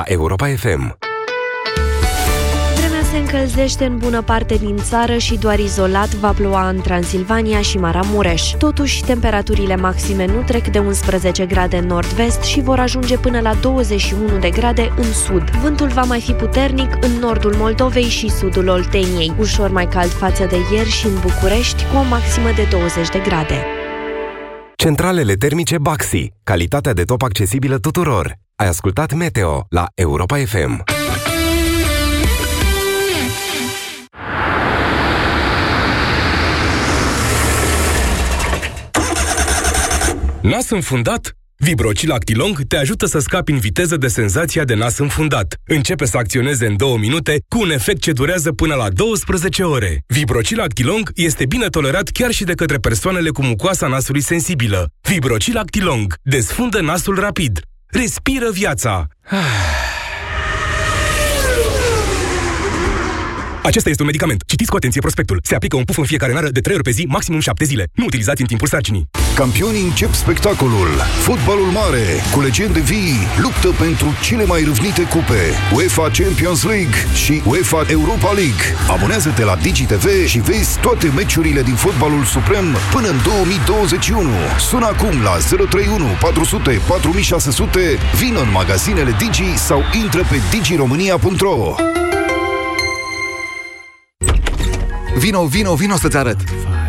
la Europa FM. Vremea se încălzește în bună parte din țară și doar izolat va ploua în Transilvania și Maramureș. Totuși, temperaturile maxime nu trec de 11 grade în nord-vest și vor ajunge până la 21 de grade în sud. Vântul va mai fi puternic în nordul Moldovei și sudul Olteniei, ușor mai cald față de ieri și în București, cu o maximă de 20 de grade. Centralele termice Baxi. Calitatea de top accesibilă tuturor. Ai ascultat Meteo la Europa FM. Nas înfundat? Vibrocil Actilong te ajută să scapi în viteză de senzația de nas înfundat. Începe să acționeze în două minute cu un efect ce durează până la 12 ore. Vibrocil Actilong este bine tolerat chiar și de către persoanele cu mucoasa nasului sensibilă. Vibrocil Actilong desfundă nasul rapid. Respiră viața. Acesta este un medicament. Citiți cu atenție prospectul. Se aplică un puf în fiecare nară de 3 ori pe zi, maximum 7 zile. Nu utilizați în timpul sarcinii. Campionii încep spectacolul. Fotbalul mare, cu legende vii, luptă pentru cele mai râvnite cupe. UEFA Champions League și UEFA Europa League. Abonează-te la DigiTV și vezi toate meciurile din fotbalul suprem până în 2021. Sună acum la 031 400 4600, vină în magazinele Digi sau intră pe digiromania.ro. Vino, vino, vino să-ți arăt!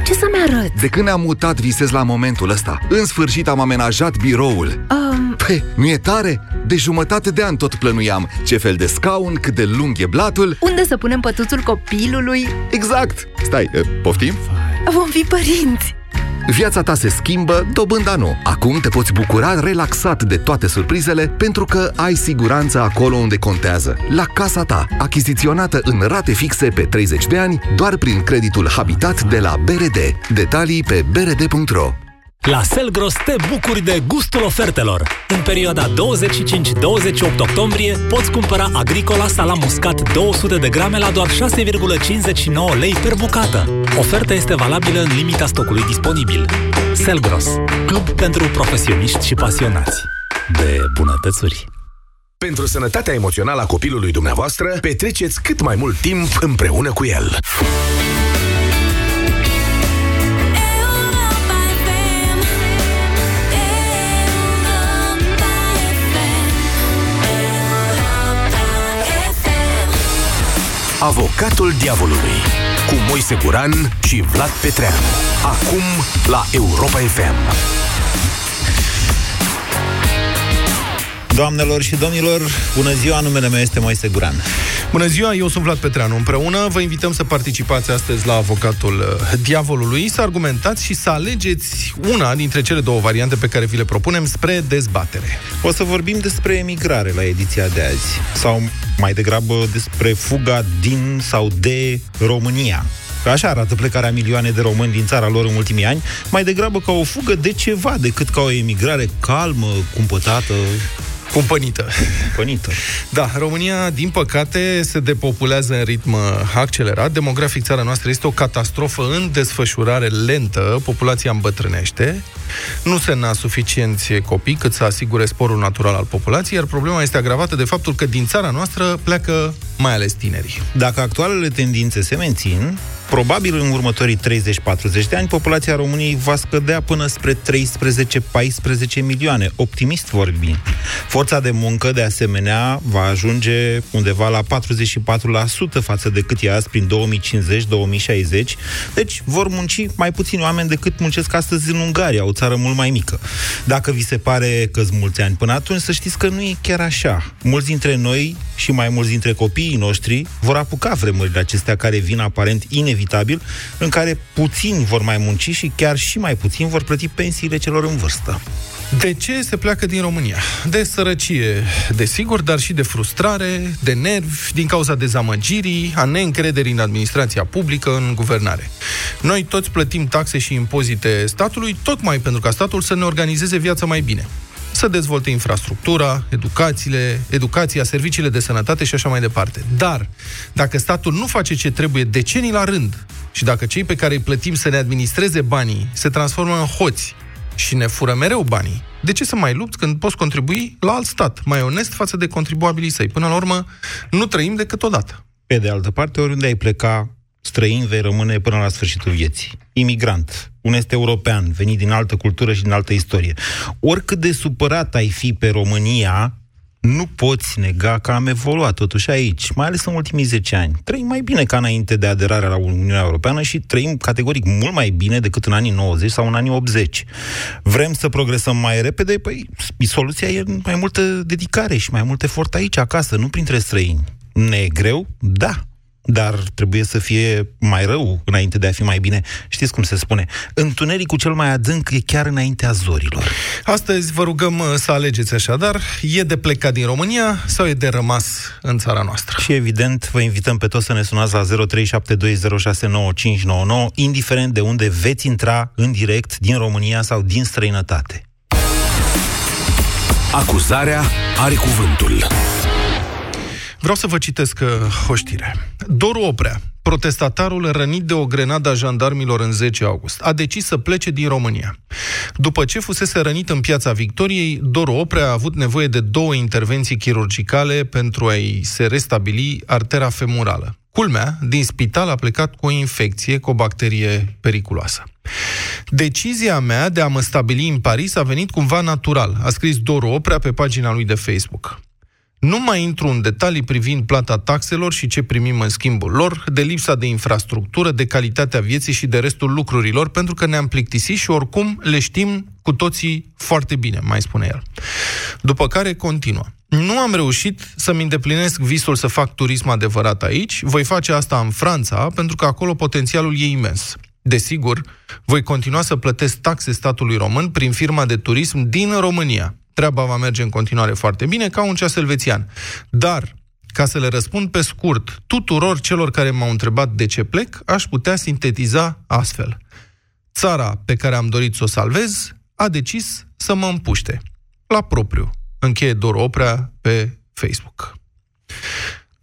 Ce să-mi arăt? De când ne-am mutat, visez la momentul ăsta. În sfârșit am amenajat biroul. Um, Păi, nu e tare? De jumătate de an tot plănuiam ce fel de scaun, cât de lung e blatul. unde să punem pătuțul copilului? Exact! Stai, eh, poftim? Vom fi părinți! Viața ta se schimbă, dobânda nu. Acum te poți bucura relaxat de toate surprizele pentru că ai siguranță acolo unde contează. La casa ta, achiziționată în rate fixe pe 30 de ani, doar prin creditul Habitat de la BRD. Detalii pe brd.ro La Selgros te bucuri de gustul ofertelor. În perioada 25-28 octombrie poți cumpăra Agricola salam uscat 200 de grame la doar 6,59 lei per bucată. Oferta este valabilă în limita stocului disponibil. Selgros, club pentru profesioniști și pasionați de bunătățuri. Pentru sănătatea emoțională a copilului dumneavoastră, petreceți cât mai mult timp împreună cu el. Avocatul diavolului cu Moise Guran și Vlad Petreanu. Acum la Europa FM. Doamnelor și domnilor, bună ziua, numele meu este Moise Guran. Bună ziua, eu sunt Vlad Petreanu. Împreună vă invităm să participați astăzi la Avocatul uh, Diavolului, să argumentați și să alegeți una dintre cele două variante pe care vi le propunem spre dezbatere. O să vorbim despre emigrare la ediția de azi, sau mai degrabă despre fuga din sau de România. Că așa arată plecarea milioane de români din țara lor în ultimii ani, mai degrabă ca o fugă de ceva decât ca o emigrare calmă, cumpătată, Cumpănită. cumpănită. Da, România, din păcate, se depopulează în ritm uh, accelerat. Demografic, țara noastră este o catastrofă în desfășurare lentă. Populația îmbătrânește. Nu se nasc suficienți copii cât să asigure sporul natural al populației, iar problema este agravată de faptul că din țara noastră pleacă mai ales tinerii. Dacă actualele tendințe se mențin, probabil în următorii 30-40 de ani, populația României va scădea până spre 13-14 milioane. Optimist vorbim. Forța de muncă, de asemenea, va ajunge undeva la 44% față de cât e azi prin 2050-2060. Deci vor munci mai puțini oameni decât muncesc astăzi în Ungaria, o țară mult mai mică. Dacă vi se pare că sunt mulți ani până atunci, să știți că nu e chiar așa. Mulți dintre noi și mai mulți dintre copiii noștri vor apuca vremurile acestea care vin aparent inevitabil, în care puțini vor mai munci și chiar și mai puțini vor plăti pensiile celor în vârstă. De ce se pleacă din România? De sărăcie, desigur, dar și de frustrare, de nervi, din cauza dezamăgirii, a neîncrederii în administrația publică, în guvernare. Noi toți plătim taxe și impozite statului, tocmai pentru ca statul să ne organizeze viața mai bine să dezvolte infrastructura, educațiile, educația, serviciile de sănătate și așa mai departe. Dar, dacă statul nu face ce trebuie decenii la rând și dacă cei pe care îi plătim să ne administreze banii se transformă în hoți și ne fură mereu banii, de ce să mai lupți când poți contribui la alt stat, mai onest față de contribuabilii săi? Până la urmă, nu trăim decât odată. Pe de altă parte, oriunde ai pleca, străin vei rămâne până la sfârșitul vieții. Imigrant, un este european, venit din altă cultură și din altă istorie. Oricât de supărat ai fi pe România, nu poți nega că am evoluat totuși aici, mai ales în ultimii 10 ani. Trăim mai bine ca înainte de aderarea la Uniunea Europeană și trăim categoric mult mai bine decât în anii 90 sau în anii 80. Vrem să progresăm mai repede? Păi soluția e mai multă dedicare și mai mult efort aici, acasă, nu printre străini. Ne e greu? Da dar trebuie să fie mai rău înainte de a fi mai bine. Știți cum se spune? Întunericul cel mai adânc e chiar înaintea zorilor. Astăzi vă rugăm uh, să alegeți așadar, e de plecat din România sau e de rămas în țara noastră? Și evident, vă invităm pe toți să ne sunați la 0372069599, indiferent de unde veți intra în direct din România sau din străinătate. Acuzarea are cuvântul. Vreau să vă citesc uh, o știre. Doru Oprea, protestatarul rănit de o grenadă a jandarmilor în 10 august, a decis să plece din România. După ce fusese rănit în piața Victoriei, Doru Oprea a avut nevoie de două intervenții chirurgicale pentru a-i se restabili artera femurală. Culmea, din spital a plecat cu o infecție, cu o bacterie periculoasă. Decizia mea de a mă stabili în Paris a venit cumva natural, a scris Doru Oprea pe pagina lui de Facebook. Nu mai intru în detalii privind plata taxelor și ce primim în schimbul lor, de lipsa de infrastructură, de calitatea vieții și de restul lucrurilor, pentru că ne-am plictisit și oricum le știm cu toții foarte bine, mai spune el. După care continuă. Nu am reușit să-mi îndeplinesc visul să fac turism adevărat aici, voi face asta în Franța, pentru că acolo potențialul e imens. Desigur, voi continua să plătesc taxe statului român prin firma de turism din România, treaba va merge în continuare foarte bine, ca un ceas elvețian. Dar, ca să le răspund pe scurt tuturor celor care m-au întrebat de ce plec, aș putea sintetiza astfel. Țara pe care am dorit să o salvez a decis să mă împuște. La propriu. Încheie Dor Oprea pe Facebook.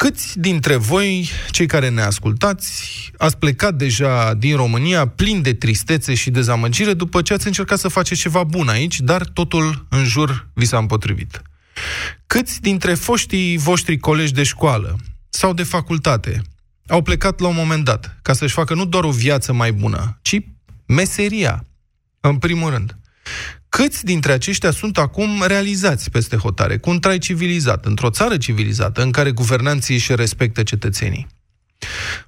Câți dintre voi, cei care ne ascultați, ați plecat deja din România plin de tristețe și dezamăgire după ce ați încercat să faceți ceva bun aici, dar totul în jur vi s-a împotrivit? Câți dintre foștii voștri colegi de școală sau de facultate au plecat la un moment dat ca să-și facă nu doar o viață mai bună, ci meseria, în primul rând? Câți dintre aceștia sunt acum realizați peste hotare, cu un trai civilizat, într-o țară civilizată, în care guvernanții își respectă cetățenii?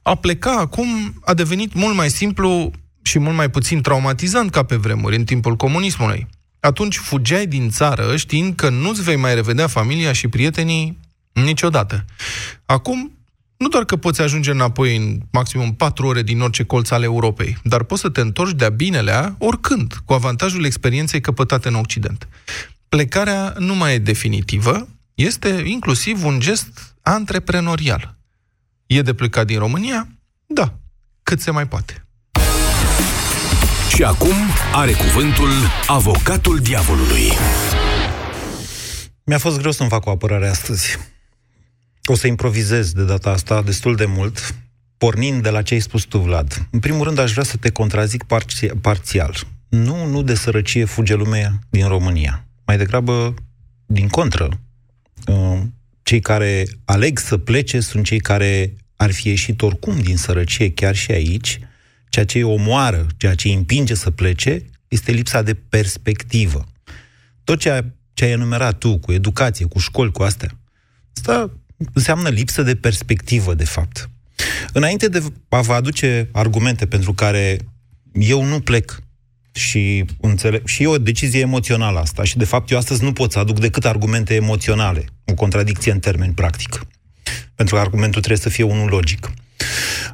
A pleca acum a devenit mult mai simplu și mult mai puțin traumatizant ca pe vremuri, în timpul comunismului. Atunci fugeai din țară știind că nu-ți vei mai revedea familia și prietenii niciodată. Acum nu doar că poți ajunge înapoi în maximum 4 ore din orice colț al Europei, dar poți să te întorci de-a binelea oricând, cu avantajul experienței căpătate în Occident. Plecarea nu mai e definitivă, este inclusiv un gest antreprenorial. E de plecat din România? Da, cât se mai poate. Și acum are cuvântul avocatul diavolului. Mi-a fost greu să-mi fac o apărare astăzi. O să improvizez de data asta destul de mult, pornind de la ce ai spus tu, Vlad. În primul rând, aș vrea să te contrazic parți- parțial. Nu, nu de sărăcie fuge lumea din România. Mai degrabă, din contră. Uh, cei care aleg să plece sunt cei care ar fi ieșit oricum din sărăcie, chiar și aici. Ceea ce îi omoară, ceea ce îi împinge să plece, este lipsa de perspectivă. Tot ceea ce ai enumerat tu, cu educație, cu școli, cu astea, asta înseamnă lipsă de perspectivă, de fapt. Înainte de a vă aduce argumente pentru care eu nu plec și înțeleg, și e o decizie emoțională asta și de fapt eu astăzi nu pot să aduc decât argumente emoționale, o contradicție în termeni practic. Pentru că argumentul trebuie să fie unul logic.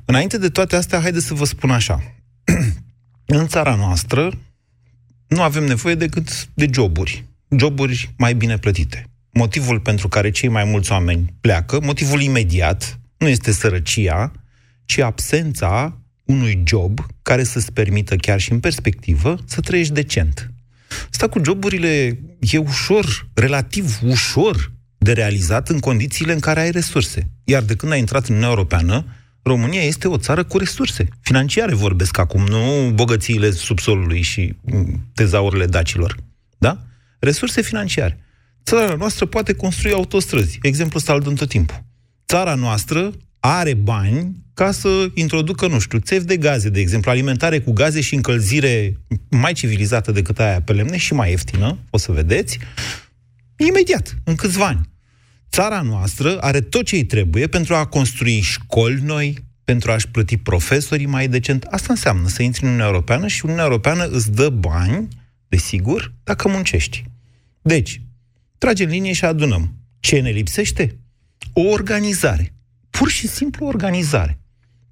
Înainte de toate astea, haideți să vă spun așa. în țara noastră nu avem nevoie decât de joburi. Joburi mai bine plătite motivul pentru care cei mai mulți oameni pleacă, motivul imediat, nu este sărăcia, ci absența unui job care să-ți permită, chiar și în perspectivă, să trăiești decent. Asta cu joburile e ușor, relativ ușor de realizat în condițiile în care ai resurse. Iar de când ai intrat în Uniunea Europeană, România este o țară cu resurse financiare, vorbesc acum, nu bogățiile subsolului și mm, tezaurile dacilor. Da? Resurse financiare. Țara noastră poate construi autostrăzi. Exemplu ăsta îl dăm tot timpul. Țara noastră are bani ca să introducă, nu știu, țevi de gaze, de exemplu, alimentare cu gaze și încălzire mai civilizată decât aia pe lemne și mai ieftină, o să vedeți, imediat, în câțiva ani. Țara noastră are tot ce îi trebuie pentru a construi școli noi, pentru a-și plăti profesorii mai decent. Asta înseamnă să intri în Uniunea Europeană și Uniunea Europeană îți dă bani, desigur, dacă muncești. Deci, tragem linie și adunăm. Ce ne lipsește? O organizare. Pur și simplu organizare.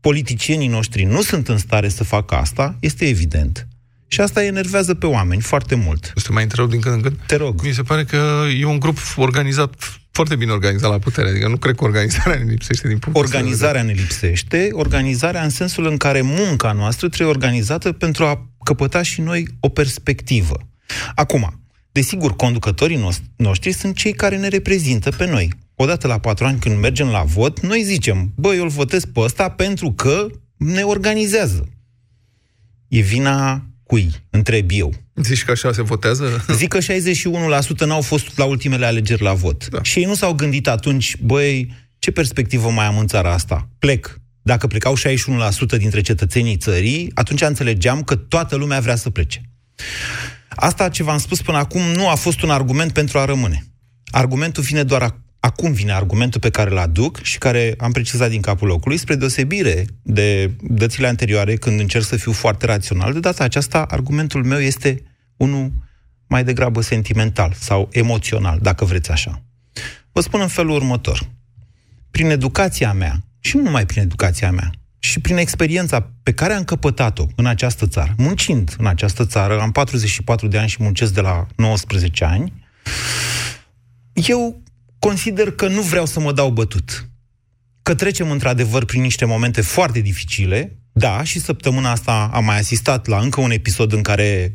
Politicienii noștri nu sunt în stare să facă asta, este evident. Și asta enervează pe oameni foarte mult. Să mai întreb din când în când? Te rog. Mi se pare că e un grup organizat, foarte bine organizat la putere. Adică nu cred că organizarea ne lipsește din punct Organizarea ne lipsește, organizarea în sensul în care munca noastră trebuie organizată pentru a căpăta și noi o perspectivă. Acum, desigur, conducătorii noștri sunt cei care ne reprezintă pe noi. Odată la patru ani, când mergem la vot, noi zicem, băi, eu îl votez pe ăsta pentru că ne organizează. E vina cui? Întreb eu. Zici că așa se votează? Zic că 61% n-au fost la ultimele alegeri la vot. Da. Și ei nu s-au gândit atunci, băi, ce perspectivă mai am în țara asta? Plec. Dacă plecau 61% dintre cetățenii țării, atunci înțelegeam că toată lumea vrea să plece. Asta ce v-am spus până acum nu a fost un argument pentru a rămâne. Argumentul vine doar acum vine argumentul pe care îl aduc și care am precizat din capul locului, spre deosebire de dățile anterioare, când încerc să fiu foarte rațional, de data aceasta argumentul meu este unul mai degrabă sentimental sau emoțional, dacă vreți așa. Vă spun în felul următor. Prin educația mea, și nu numai prin educația mea, și prin experiența pe care am căpătat-o în această țară, muncind în această țară, am 44 de ani și muncesc de la 19 ani, eu consider că nu vreau să mă dau bătut. Că trecem într-adevăr prin niște momente foarte dificile, da, și săptămâna asta am mai asistat la încă un episod în care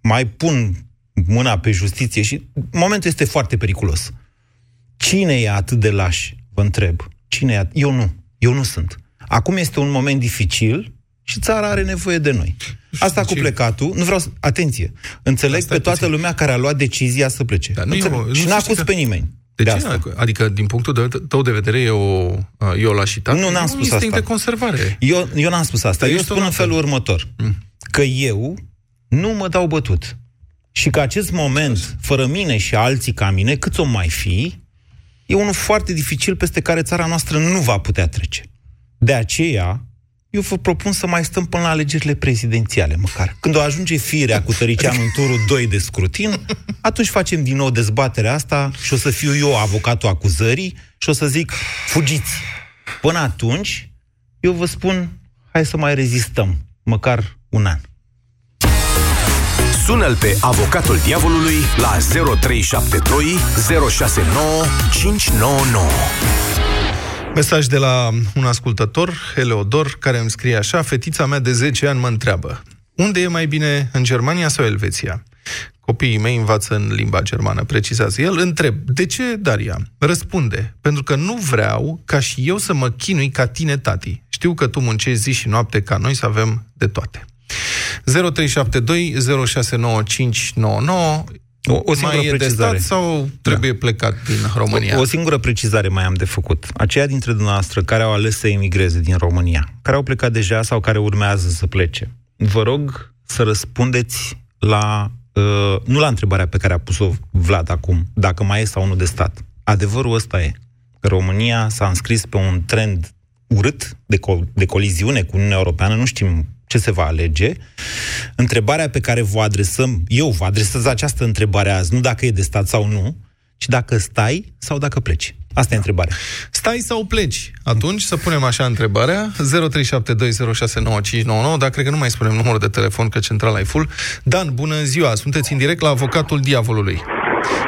mai pun mâna pe justiție și momentul este foarte periculos. Cine e atât de laș? Vă întreb. Cine e Eu nu. Eu nu sunt. Acum este un moment dificil și țara are nevoie de noi. Asta cu plecatul, nu vreau să... Atenție! Înțeleg Asta pe toată lumea care a luat decizia să plece. Dar nu, nu și n-a acuz că... pe nimeni. De, de ce? Asta. Adică, din punctul de, tău de vedere, e o, e o lașitate? Nu, n-am spus asta. de conservare. Eu, eu n-am spus asta. Dar eu spun în felul următor. Mm. Că eu nu mă dau bătut. Și că acest moment, fără mine și alții ca mine, cât o mai fi, e unul foarte dificil peste care țara noastră nu va putea trece. De aceea, eu vă propun să mai stăm până la alegerile prezidențiale, măcar. Când o ajunge firea cu Tăricianu în turul 2 de scrutin, atunci facem din nou dezbaterea asta și o să fiu eu avocatul acuzării și o să zic, fugiți. Până atunci, eu vă spun, hai să mai rezistăm, măcar un an. Sună-l pe avocatul diavolului la 0372 069 599. Mesaj de la un ascultător, Eleodor, care îmi scrie așa, fetița mea de 10 ani mă întreabă, unde e mai bine, în Germania sau Elveția? Copiii mei învață în limba germană, precizează el. Întreb, de ce, Daria? Răspunde, pentru că nu vreau ca și eu să mă chinui ca tine, tati. Știu că tu muncești zi și noapte ca noi să avem de toate. 0372 069599 o, o singură mai e precizare. de stat sau trebuie da. plecat din România? O, o singură precizare mai am de făcut. Aceia dintre dumneavoastră care au ales să emigreze din România, care au plecat deja sau care urmează să plece, vă rog să răspundeți la, uh, nu la întrebarea pe care a pus-o Vlad acum, dacă mai e sau nu de stat. Adevărul ăsta e. România s-a înscris pe un trend urât de, co- de coliziune cu Uniunea Europeană, nu știm ce se va alege. Întrebarea pe care vă adresăm, eu vă adresez această întrebare azi, nu dacă e de stat sau nu, ci dacă stai sau dacă pleci. Asta e întrebarea. Stai sau pleci? Atunci să punem așa întrebarea 0372069599, dar cred că nu mai spunem numărul de telefon, că centrala e full. Dan, bună ziua! Sunteți în direct la avocatul diavolului.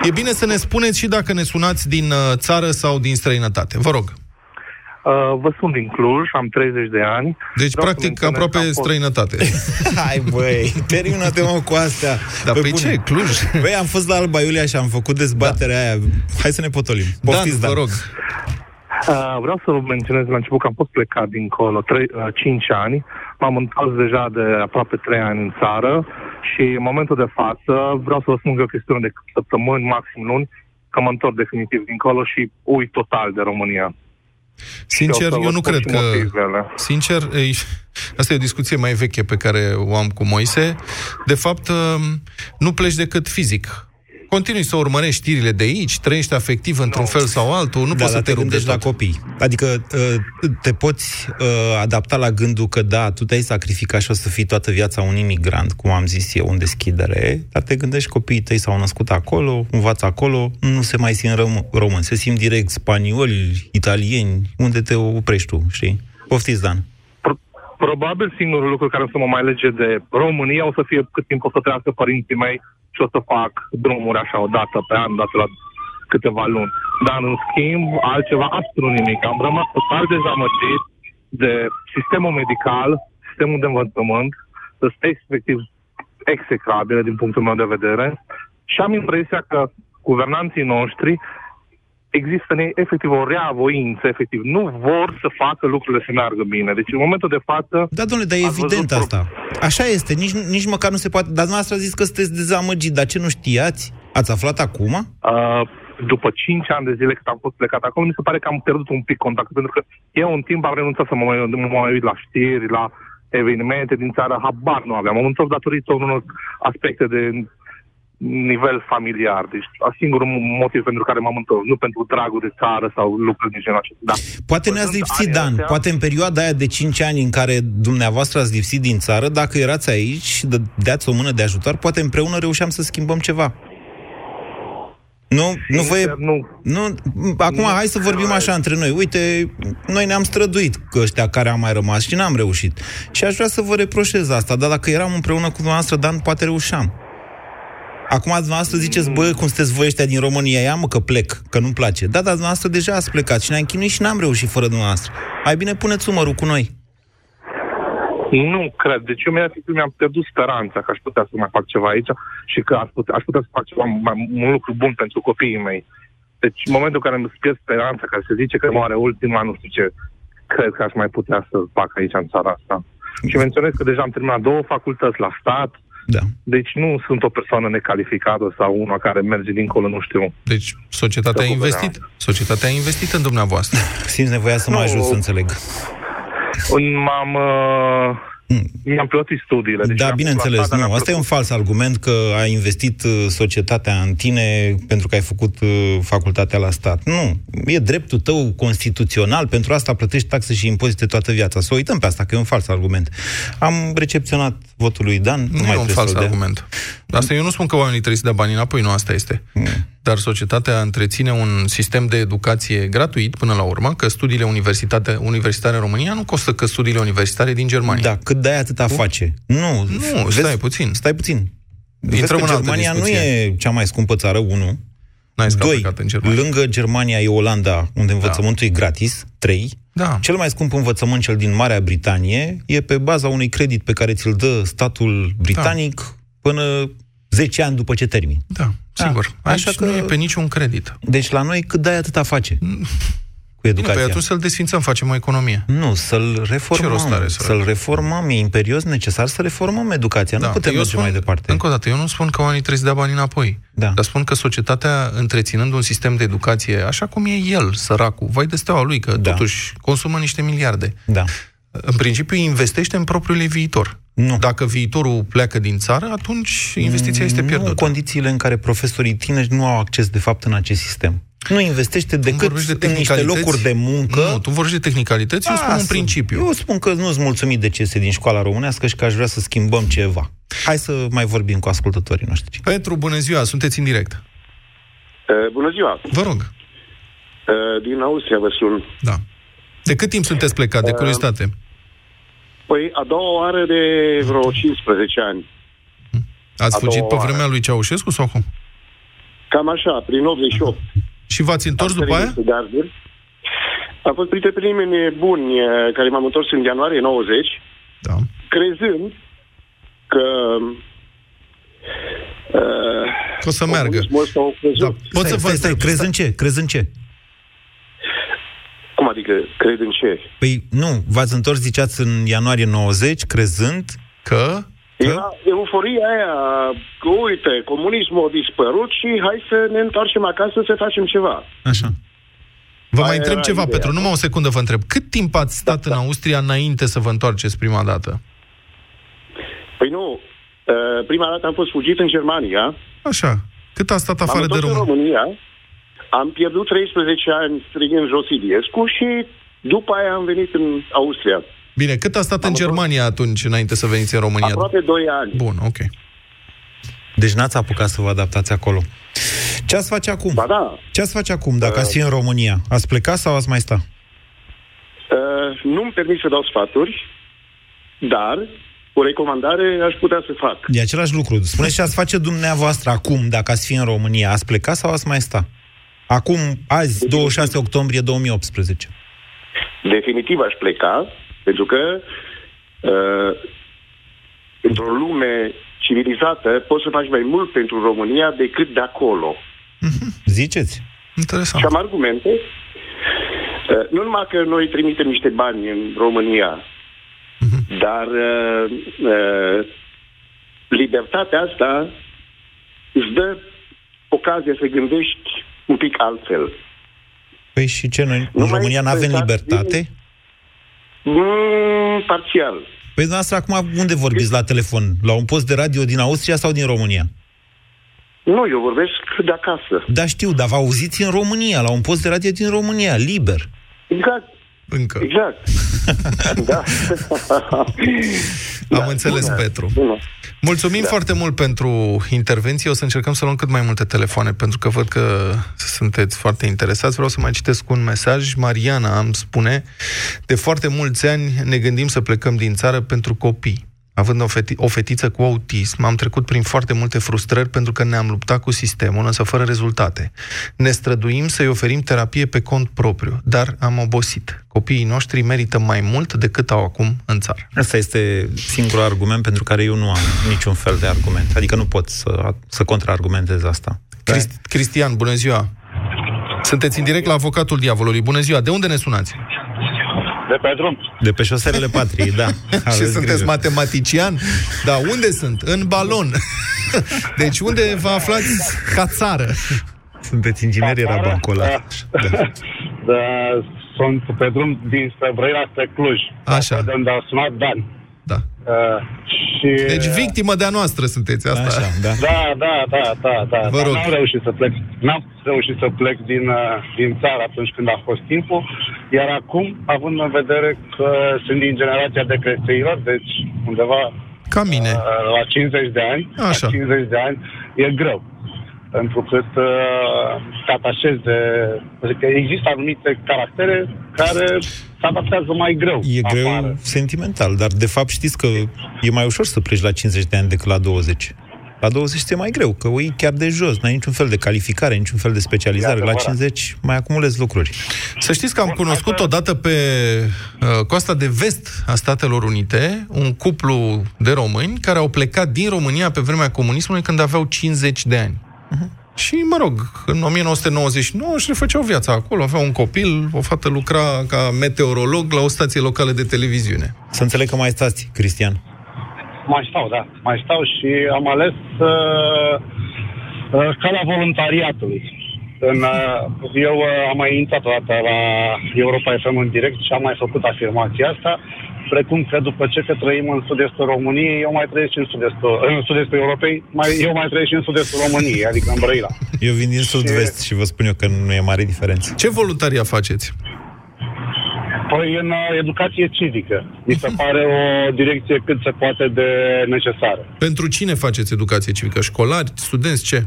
E bine să ne spuneți și dacă ne sunați din uh, țară sau din străinătate. Vă rog. Uh, vă sunt din Cluj, am 30 de ani. Deci, Vreau practic, aproape fost... străinătate. Hai, băi, termină-te, mă, cu astea. Dar pe păi ce, Cluj? Băi, am fost la Alba Iulia și am făcut dezbaterea da. aia. Hai să ne potolim. Poftiți, Dan, Dan, vă rog. Uh, vreau să menționez la început că am fost plecat dincolo 3, uh, 5 ani, m-am întors deja de aproape 3 ani în țară și în momentul de față vreau să vă spun că e o chestiune de săptămâni, maxim luni, că mă întorc definitiv dincolo și uit total de România. Sincer, Și o să eu vă nu spun cred și că... motivele. Sincer, ei, asta e o discuție mai veche pe care o am cu Moise. De fapt, um, nu pleci decât fizic. Continui să urmărești știrile de aici, trăiești afectiv într-un fel sau altul, nu da, poți să dar te rupi de gândești la tot. copii. Adică uh, te poți uh, adapta la gândul că da, tu te-ai sacrificat și o să fii toată viața un imigrant, cum am zis eu, în deschidere, dar te gândești copiii tăi s-au născut acolo, învață acolo, nu se mai simt rom- români, se simt direct spanioli, italieni, unde te oprești tu, știi? Poftiți, Dan. Probabil singurul lucru care o să mă mai lege de România o să fie cât timp o să trăiască părinții mei și o să fac drumuri așa o dată pe an, dată la câteva luni. Dar în schimb, altceva absolut nimic. Am rămas total dezamăgit de sistemul medical, sistemul de învățământ, sunt efectiv execrabile din punctul meu de vedere și am impresia că guvernanții noștri există ne- efectiv o rea voință, efectiv. Nu vor să facă lucrurile să meargă bine. Deci în momentul de față... Da, domnule, dar e ați evident văzut asta. Așa este, nici, nici măcar nu se poate. Dar dumneavoastră a zis că sunteți dezamăgit, dar ce nu știați? Ați aflat acum? Uh, după 5 ani de zile cât am fost plecat acolo, mi se pare că am pierdut un pic contactul, pentru că eu în timp am renunțat să mă mai, mă mai uit la știri, la evenimente din țară, habar nu aveam. Am întors datorită unor aspecte de nivel familiar. Deci, a singurul motiv pentru care m-am întors, nu pentru dragul de țară sau lucruri din genul acesta. Da. Poate ne-ați Văzând lipsit, anii Dan. astea- Poate în perioada aia de 5 ani în care dumneavoastră ați lipsit din țară, dacă erați aici și dădeați o mână de ajutor, poate împreună reușeam să schimbăm ceva. Nu, nu vă e... Sincer, nu. Nu, acum Nu hai să vorbim cred. așa între noi. Uite, noi ne-am străduit cu ăștia care am mai rămas și n-am reușit. Și aș vrea să vă reproșez asta, dar dacă eram împreună cu dumneavoastră, Dan, poate reușeam. Acum dumneavoastră ziceți, bă, cum sunteți voi ăștia din România, ia mă că plec, că nu-mi place. Da, dar dumneavoastră deja ați plecat și ne-am chinuit și n-am reușit fără dumneavoastră. Mai bine puneți umărul cu noi. Nu cred. Deci eu mi-am, mi-am pierdut speranța că aș putea să mai fac ceva aici și că aș putea, aș putea să fac ceva, mai, un lucru bun pentru copiii mei. Deci în momentul în care îmi pierd speranța, care se zice că moare ultima, nu știu ce, cred că aș mai putea să fac aici în țara asta. Și menționez că deja am terminat două facultăți la stat, Da. deci nu sunt o persoană necalificată sau una care merge dincolo, nu știu. Deci, societatea a Să investit. Societatea a investit în dumneavoastră. Simți nevoia să mă Nu. ajut să înțeleg. M-am... Uh, mi-am plătit studiile. Deci da, mi-am bineînțeles, pus la stat, dar nu. mi-am Asta e un plătit. fals argument că a investit uh, societatea în tine pentru că ai făcut uh, facultatea la stat. Nu. E dreptul tău constituțional, pentru asta plătești taxe și impozite toată viața. Să uităm pe asta, că e un fals argument. Am recepționat votul lui Dan. Nu, mai nu e un trebuie fals să-l dea. Argument. Asta eu nu spun că oamenii trebuie să dea bani înapoi, nu asta este. Dar societatea întreține un sistem de educație gratuit până la urmă, că studiile universitate, universitare în România nu costă că studiile universitare din Germania. Da, cât de-aia atâta face. Nu, Nu, stai puțin. Stai puțin. Vezi Intrăm că în altă Germania nu discuție. e cea mai scumpă țară, unu. N-ai scap Doi, plecat în Germania. lângă Germania e Olanda, unde învățământul e gratis. Trei, Da. cel mai scump învățământ, cel din Marea Britanie, e pe baza unui credit pe care ți-l dă statul britanic Da. Până 10 ani după ce termin. Da, sigur. Da, Aici așa nu că- e pe niciun credit. Deci la noi cât de atâta face cu Bine, educația. păi atunci să-l desfințăm, facem o economie. Nu, să-l Ce rost reformăm. are să- Să-l reformăm. E imperios necesar să reformăm educația. Nu putem eu merge spun, mai departe. Încă o dată, eu nu spun că oamenii trebuie să dea bani înapoi. Da. Dar spun că societatea, întreținând un sistem de educație, așa cum e el, săracul, vai de steaua lui, că Da. totuși consumă niște miliarde. Da. În principiu, investește în propriul ei viitor. Nu. Dacă viitorul pleacă din țară, atunci investiția este Nu în pierdută. condițiile în care profesorii tineri nu au acces, de fapt, în acest sistem. Nu investește decât vorbești de în niște tehnicalități? locuri de muncă. Nu, tu vorbești de tehnicalități, eu spun un Lasă. principiu. Eu spun că nu sunt mulțumit de ce este din școala românească și că aș vrea să schimbăm ceva. Hai să mai vorbim cu ascultătorii noștri. Petru, bună ziua, sunteți în direct. Uh, bună ziua! Vă rog. Uh, din Austria vă sun. Da. De cât timp sunteți plecat, de curiozitate? Păi, a doua oară de vreo 15 ani. Ați a fugit doua pe oară. vremea lui Ceaușescu sau cum? Cam așa, prin 88. Și v-ați întors după aia? Am garduri. Am fost printre primii buni eh, care m-am întors în ianuarie 90, Da. crezând că... Uh, Că o să meargă. Pot Da, pot stai, să vă stai, stai, întreb- crezi în ce? Crezi în ce? Adică cred în ce? Păi nu, v-ați întors, ziceați, în ianuarie 90, crezând că... Era euforia aia că, uite, comunismul a dispărut și hai să ne întoarcem acasă să facem ceva. Așa. Vă mai Aia întreb era ceva, ideea, Petru, nu? numai o secundă vă întreb. Cât timp ați stat în Austria înainte să vă întoarceți prima dată? Păi nu, uh, prima dată am fost fugit în Germania, Așa. Cât a stat am afară de întors în român? România, am pierdut 13 ani strigând jos Iliescu și după aia am venit în Austria. Bine, cât a stat în Germania atunci, înainte să veniți în România? Aproape 2 ani. Bun, ok. Deci n-ați apucat să vă adaptați acolo. Ce ați face acum? Ba da, Ce ați face acum dacă ați fi în România? Ați pleca sau ați mai sta? uh, nu-mi permit să dau sfaturi, dar o recomandare aș putea să fac. E același lucru. Spuneți ce ați face dumneavoastră acum dacă ați fi în România. Ați pleca sau ați mai sta? Acum, azi, 26 octombrie 2018. Definitiv aș pleca, pentru că uh, într-o lume civilizată poți să faci mai mult pentru România decât de acolo. Ziceți? Interesant. Și am argumente. Uh, nu numai că noi trimitem niște bani în România, dar uh, uh, libertatea asta îți dă ocazia să gândești un pic altfel. Păi și ce, noi în Nu mai România nu avem interesați libertate? Mm, parțial. Păi dumneavoastră acum unde vorbiți la telefon? La un post de radio din Austria sau din România? Nu, eu vorbesc de acasă. Da, știu, dar vă auziți în România, la un post de radio din România, liber. Exact. Încă. Exact. da. Am înțeles, bună, Petru. Bună. Mulțumim Da. foarte mult pentru intervenție. O să încercăm să luăm cât mai multe telefoane, pentru că văd că sunteți foarte interesați. Vreau să mai citesc un mesaj. Mariana îmi spune, de foarte mulți ani ne gândim să plecăm din țară pentru copii. Având o, feti- o fetiță cu autism, am trecut prin foarte multe frustrări pentru că ne-am luptat cu sistemul, însă fără rezultate. Ne străduim să-i oferim terapie pe cont propriu, dar am obosit. Copiii noștri merită mai mult decât au acum în țară. Asta este singurul argument pentru care eu nu am niciun fel de argument. Adică nu pot să, să contraargumentez asta. Crist- Cristian, bună ziua! Sunteți în direct la avocatul diavolului. Bună ziua! De unde ne sunați? De pe drum. De pe șoselele patriei, da. și Aveți sunteți grijă. matematician? Da, unde sunt? În balon. deci unde vă aflați ca țară? Sunteți inginer, era bancul ăla. Da. da, sunt pe drum dinspre Brăila spre Cluj. Așa. De unde a sunat Dan. Da. Uh, și... Deci victimă de-a noastră sunteți asta. Așa, da. Da, da, da, da, da. Vă Dar rog. N-am reușit să plec. N-am reușit să plec din, uh, din țară atunci când a fost timpul. Iar acum, având în vedere că sunt din generația de creștinilor, deci undeva Ca mine. uh, la 50 de ani, Așa. la 50 de ani, e greu. Pentru că uh, te atașezi de... Adică există anumite caractere care se adaptează mai greu. E greu Apară. sentimental, dar de fapt știți că e mai ușor să pleci la 50 de ani decât la 20. La 20 este mai greu, că o iei chiar de jos, n-ai niciun fel de calificare, niciun fel de specializare. La adevărat. 50 mai acumulezi lucruri. Să știți că am cunoscut odată pe uh, coasta de vest a Statelor Unite un cuplu de români care au plecat din România pe vremea comunismului când aveau 50 de ani. Și, mă rog, în 1999 își refăceau viața acolo, aveau un copil, o fată lucra ca meteorolog la o stație locală de televiziune. Să înțeleg că mai stați, Cristian. Mai stau, da. Mai stau și am ales uh, uh, calea voluntariatului. În, uh, eu uh, am mai intrat o dată la Europa FM în direct și am mai făcut afirmația asta, precum că după ce că trăim în sud-estul României, eu mai trăiesc și în sud-estul, în sud-estul Europei, mai, eu mai trăiesc și în sud-estul României, adică în Brăila. Eu vin din sud-vest și vă spun eu că nu e mare diferență. Ce voluntaria faceți? Păi în uh, educație civică. Mi se pare o direcție cât se poate de necesară. Pentru cine faceți educație civică? Școlari, studenți, ce?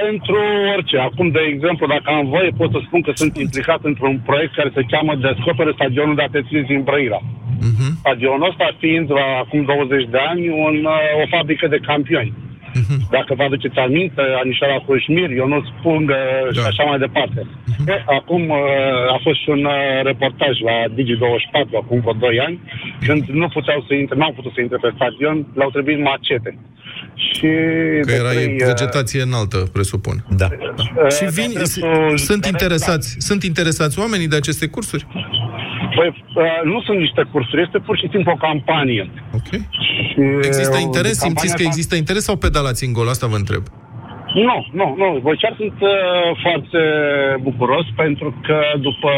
Pentru orice. Acum, de exemplu, dacă am voie, pot să spun că sunt implicat într-un proiect care se cheamă Descoperă stadionul de atletism din Brăila. Mhm. Stadionul ăsta fiind, la acum 20 de ani, un, uh, o fabrică de campioni. Uh-huh. Dacă vă aduceți aminte, Anișara Coșmir, Ionuț Pungă da. și așa mai departe. Uh-huh. E, acum uh, a fost și un uh, reportaj la Digi24, acum vreo 2 ani, când nu puteau să intre, n-au putut să intre pe stadion, le-au trebuit macete. Și Că era trei, uh, vegetație înaltă, presupun. Da. da. Și vin, sunt interesați, sunt interesați oamenii de aceste cursuri? Păi, nu sunt niște cursuri, este pur și simplu o campanie. Ok. Și există interes? Simțiți că există interes sau pedalați în gol? Asta vă întreb. Nu, nu, nu. Voi chiar sunt uh, foarte bucuros pentru că după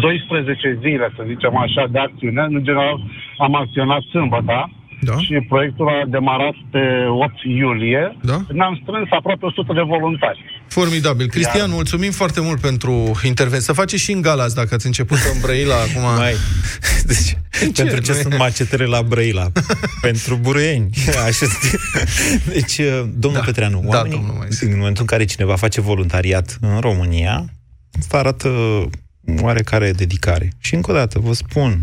12 zile, să zicem așa, de acțiune, în general am acționat sâmbătă, da. și proiectul a demarat pe 8 iulie. Da. Ne-am strâns aproape 100 de voluntari. Formidabil. Cristian, Iar... mulțumim foarte mult pentru intervenție. Să faceți și în Galas, dacă ați început în Brăila acum. Mai. Deci, ce? pentru ce sunt macetele la Brăila? pentru buruieni. Așa deci, uh, domnul da. Petreanu, da, oamenii, domnul în momentul în care cineva face voluntariat în România, asta arată oarecare dedicare. Și încă o dată, vă spun,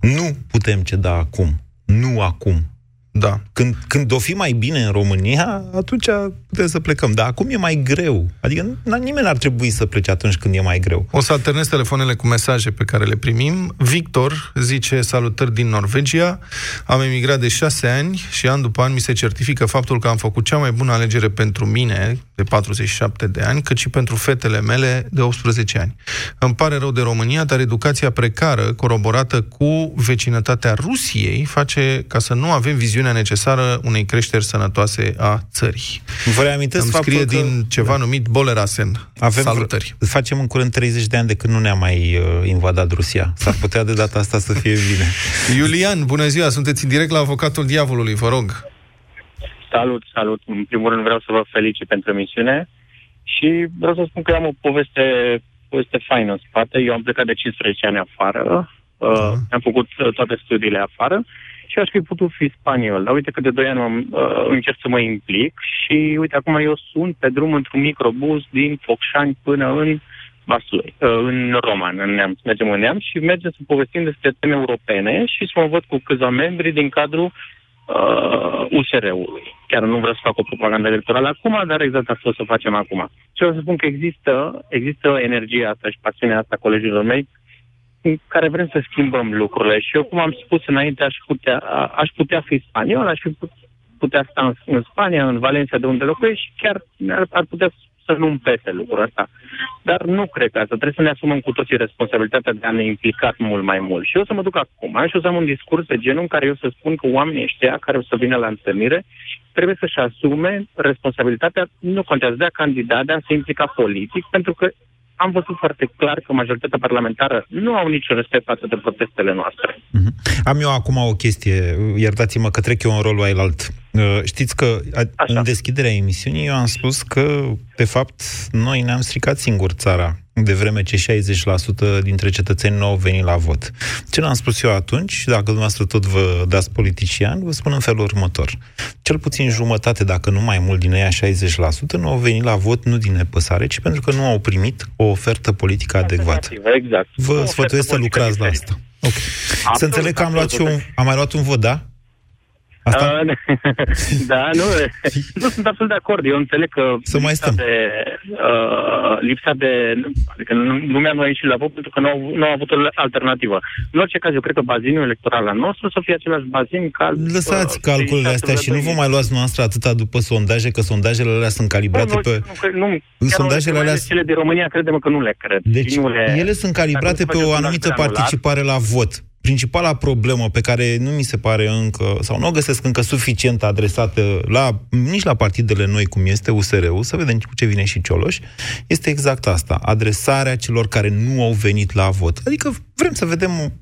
nu putem ceda acum nu acum. Da. Când, când o fi mai bine în România, atunci putem să plecăm. Dar acum e mai greu. Adică nimeni ar trebui să plece atunci când e mai greu. O să alternez telefoanele cu mesaje pe care le primim. Victor zice salutări din Norvegia. Am emigrat de șase ani și an după an mi se certifică faptul că am făcut cea mai bună alegere pentru mine, de 47 de ani, cât și pentru fetele mele de 18 ani. Îmi pare rău de România, dar educația precară, coroborată cu vecinătatea Rusiei, face ca să nu avem viziune viziunea necesară unei creșteri sănătoase a țării. Vă reamintesc Îmi scrie că... din ceva da. numit Bolerasen. Avem Salutări. Facem în curând 30 de ani de când nu ne-a mai uh, invadat Rusia. S-ar putea de data asta să fie bine. Iulian, bună ziua! Sunteți în direct la Avocatul Diavolului, vă rog. Salut, salut! În primul rând vreau să vă felicit pentru emisiune și vreau să spun că am o poveste, poveste faină în spate. Eu am plecat de 15 ani afară, uh, am făcut uh, toate studiile afară și aș fi putut fi spaniol. Dar uite că de 2 ani am, uh, încerc să mă implic și uite, acum eu sunt pe drum într-un microbus din Focșani până în Vaslui, uh, în Roman, în Neamț. Mergem în Neamț și mergem să povestim despre teme europene și să mă văd cu câțiva membri din cadrul uh, USR-ului. Chiar nu vreau să fac o propagandă electorală acum, dar exact asta o să facem acum. Și vreau să spun că există, există energia asta și pasiunea asta colegilor mei în care vrem să schimbăm lucrurile. Și eu, cum am spus înainte, aș putea, aș putea fi spaniol, aș putea sta în, în Spania, în Valencia, de unde locuiesc și chiar ar, ar putea să nu-mi pese lucrul ăsta. Dar nu cred că asta. Trebuie să ne asumăm cu toții responsabilitatea de a ne implica mult mai mult. Și eu să mă duc acum și o să am un discurs de genul în care eu să spun că oamenii ăștia care o să vină la întâlnire trebuie să-și asume responsabilitatea, nu contează de a candida, de a se implica politic, pentru că am văzut foarte clar că majoritatea parlamentară nu au niciun respect față de protestele noastre. Mm-hmm. Am eu acum o chestie, iertați-mă că trec eu în rolul alt. Uh, știți că Așa. în deschiderea emisiunii eu am spus că, de fapt, noi ne-am stricat singur țara de vreme ce 60% dintre cetățeni nu au venit la vot. Ce l-am spus eu atunci, și dacă dumneavoastră tot vă dați politician, vă spun în felul următor. Cel puțin jumătate, dacă nu mai mult din ea 60%, nu au venit la vot nu din nepăsare, ci pentru că nu au primit o ofertă politică adecvată. Exact. Vă sfătuiesc să lucrați la asta. Okay. Absolut, să înțeleg că am, luat și un, am mai luat un vot, da? Asta? Uh, da, nu, nu sunt absolut de acord. Eu înțeleg că să mai stăm. De, uh, lipsa de... Adică lumea nu a ieșit la vot pentru că nu au, nu au avut o alternativă. În orice caz, eu cred că bazinul electoral al nostru să fie același bazin ca... Lăsați uh, calculele astea și nu vă mai luați noastră atâta după sondaje, că sondajele alea sunt calibrate nu, pe... Nu, nu, sondajele alea... Cele de România credem că nu le cred. Deci, nu le... ele sunt calibrate pe o anumită participare la vot principala problemă pe care nu mi se pare încă, sau nu o găsesc încă suficient adresată la, nici la partidele noi, cum este USR-ul, să vedem cu ce vine și Cioloș, este exact asta, adresarea celor care nu au venit la vot. Adică vrem să vedem,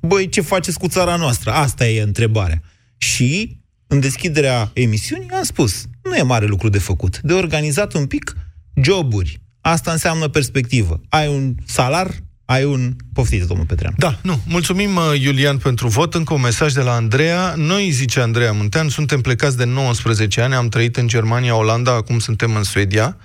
băi, ce faceți cu țara noastră? Asta e întrebarea. Și, în deschiderea emisiunii, am spus, nu e mare lucru de făcut. De organizat un pic joburi. Asta înseamnă perspectivă. Ai un salar ai un... Poftiți, domnul Petrean. Da, nu. Mulțumim, uh, Iulian, pentru vot. Încă un mesaj de la Andreea. Noi, zice Andreea Muntean, suntem plecați de 19 ani, am trăit în Germania, Olanda, acum suntem în Suedia.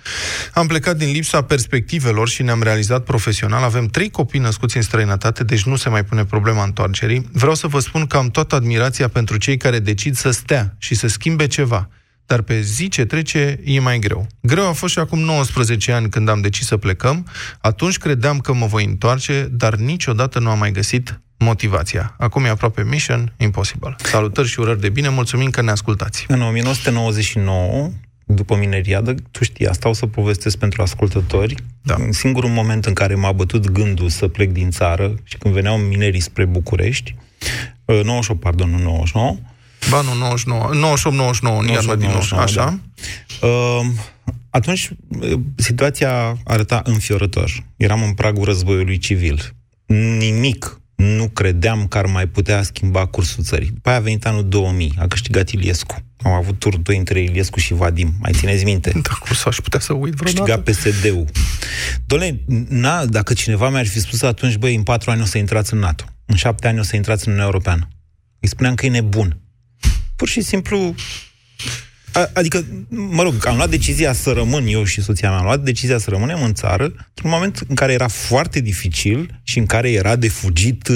Am plecat din lipsa perspectivelor și ne-am realizat profesional. Avem trei copii născuți în străinătate, deci nu se mai pune problema întoarcerii. Vreau să vă spun că am toată admirația pentru cei care decid să stea și să schimbe ceva dar pe zi ce trece e mai greu. Greu a fost și acum 19 ani când am decis să plecăm. Atunci credeam că mă voi întoarce, dar niciodată nu am mai găsit motivația. Acum e aproape mission impossible. Salutări și urări de bine, mulțumim că ne ascultați. În 1999, după mineriadă, tu știi, asta o să povestesc pentru ascultători. Da. În singurul moment în care m-a bătut gândul să plec din țară și când veneau minerii spre București, 98, uh, pardon, nu 99, Ba nu, 99, 98, 99, 98, 99, așa. Da. Uh, atunci, situația arăta înfiorător. Eram în pragul războiului civil. Nimic nu credeam că ar mai putea schimba cursul țării. După aia a venit anul 2000, a câștigat Iliescu. Am avut tur 2 între Iliescu și Vadim, mai țineți minte? Da, cum să aș putea să uit vreodată? Câștiga PSD-ul. Doamne, na, dacă cineva mi-ar fi spus atunci, băi, în 4 ani o să intrați în NATO, în 7 ani o să intrați în Uniunea Europeană. Îi spuneam că e nebun. Pur și simplu a, adică, mă rog, am luat decizia să rămân, eu și soția mea, am luat decizia să rămânem în țară, într-un moment în care era foarte dificil și în care era de fugit,